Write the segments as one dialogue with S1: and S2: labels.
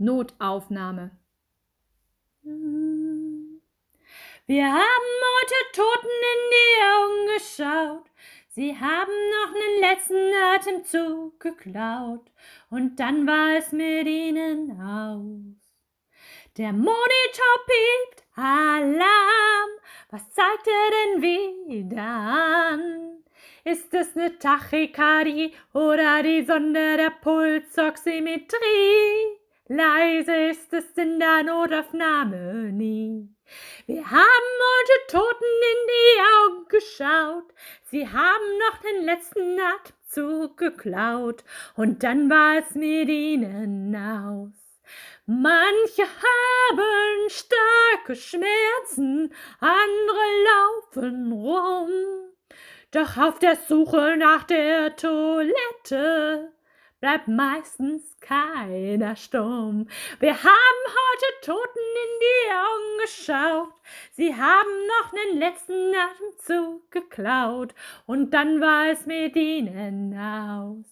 S1: Notaufnahme. Wir haben heute Toten in die Augen geschaut. Sie haben noch nen letzten Atemzug geklaut. Und dann war es mit ihnen aus. Der Monitor piept, Alarm. Was zeigt er denn wieder an? Ist es ne Tachykardie oder die Sonde der Pulsoximetrie? Leise ist es in der Notaufnahme nie. Wir haben heute Toten in die Augen geschaut. Sie haben noch den letzten Atemzug geklaut. Und dann war es mit ihnen aus. Manche haben starke Schmerzen, andere laufen rum. Doch auf der Suche nach der Toilette bleibt meistens keiner stumm. Wir haben heute Toten in die Augen geschaut. Sie haben noch nen letzten Atemzug geklaut. Und dann war es mit ihnen aus.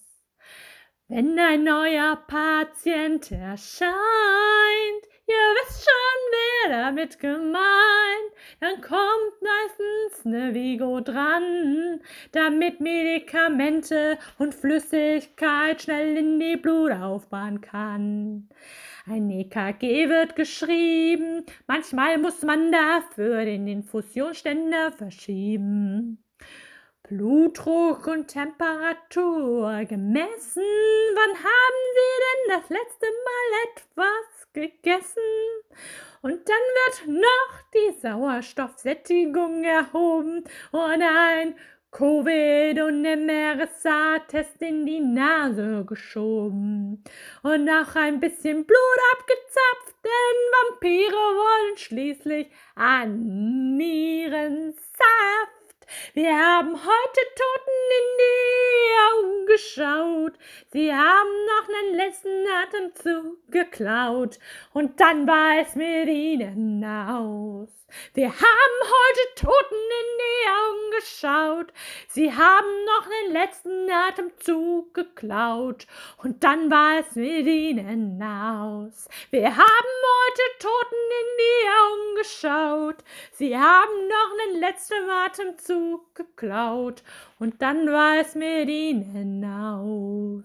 S1: Wenn ein neuer Patient erscheint, damit gemeint, dann kommt meistens ne Vigo dran, damit Medikamente und Flüssigkeit schnell in die Blutaufbahn kann. Ein EKG wird geschrieben, manchmal muss man dafür den Infusionsständer verschieben. Blutdruck und Temperatur gemessen. Wann haben Sie denn das letzte Mal etwas gegessen? Und dann wird noch die Sauerstoffsättigung erhoben und ein Covid- und MRSA-Test in die Nase geschoben. Und auch ein bisschen Blut abgezapft, denn Vampire wollen schließlich an Nierensaft. Wir haben heute Toten in die geschaut. Sie haben noch nen letzten Atemzug geklaut. Und dann war es mit ihnen aus. Wir haben heute Toten in die Augen geschaut. Sie haben noch den letzten Atemzug geklaut. Und dann war es mit ihnen aus. Wir haben heute Toten in die Augen geschaut. Sie haben noch den letzten Atemzug geklaut. Und dann war es mit ihnen aus.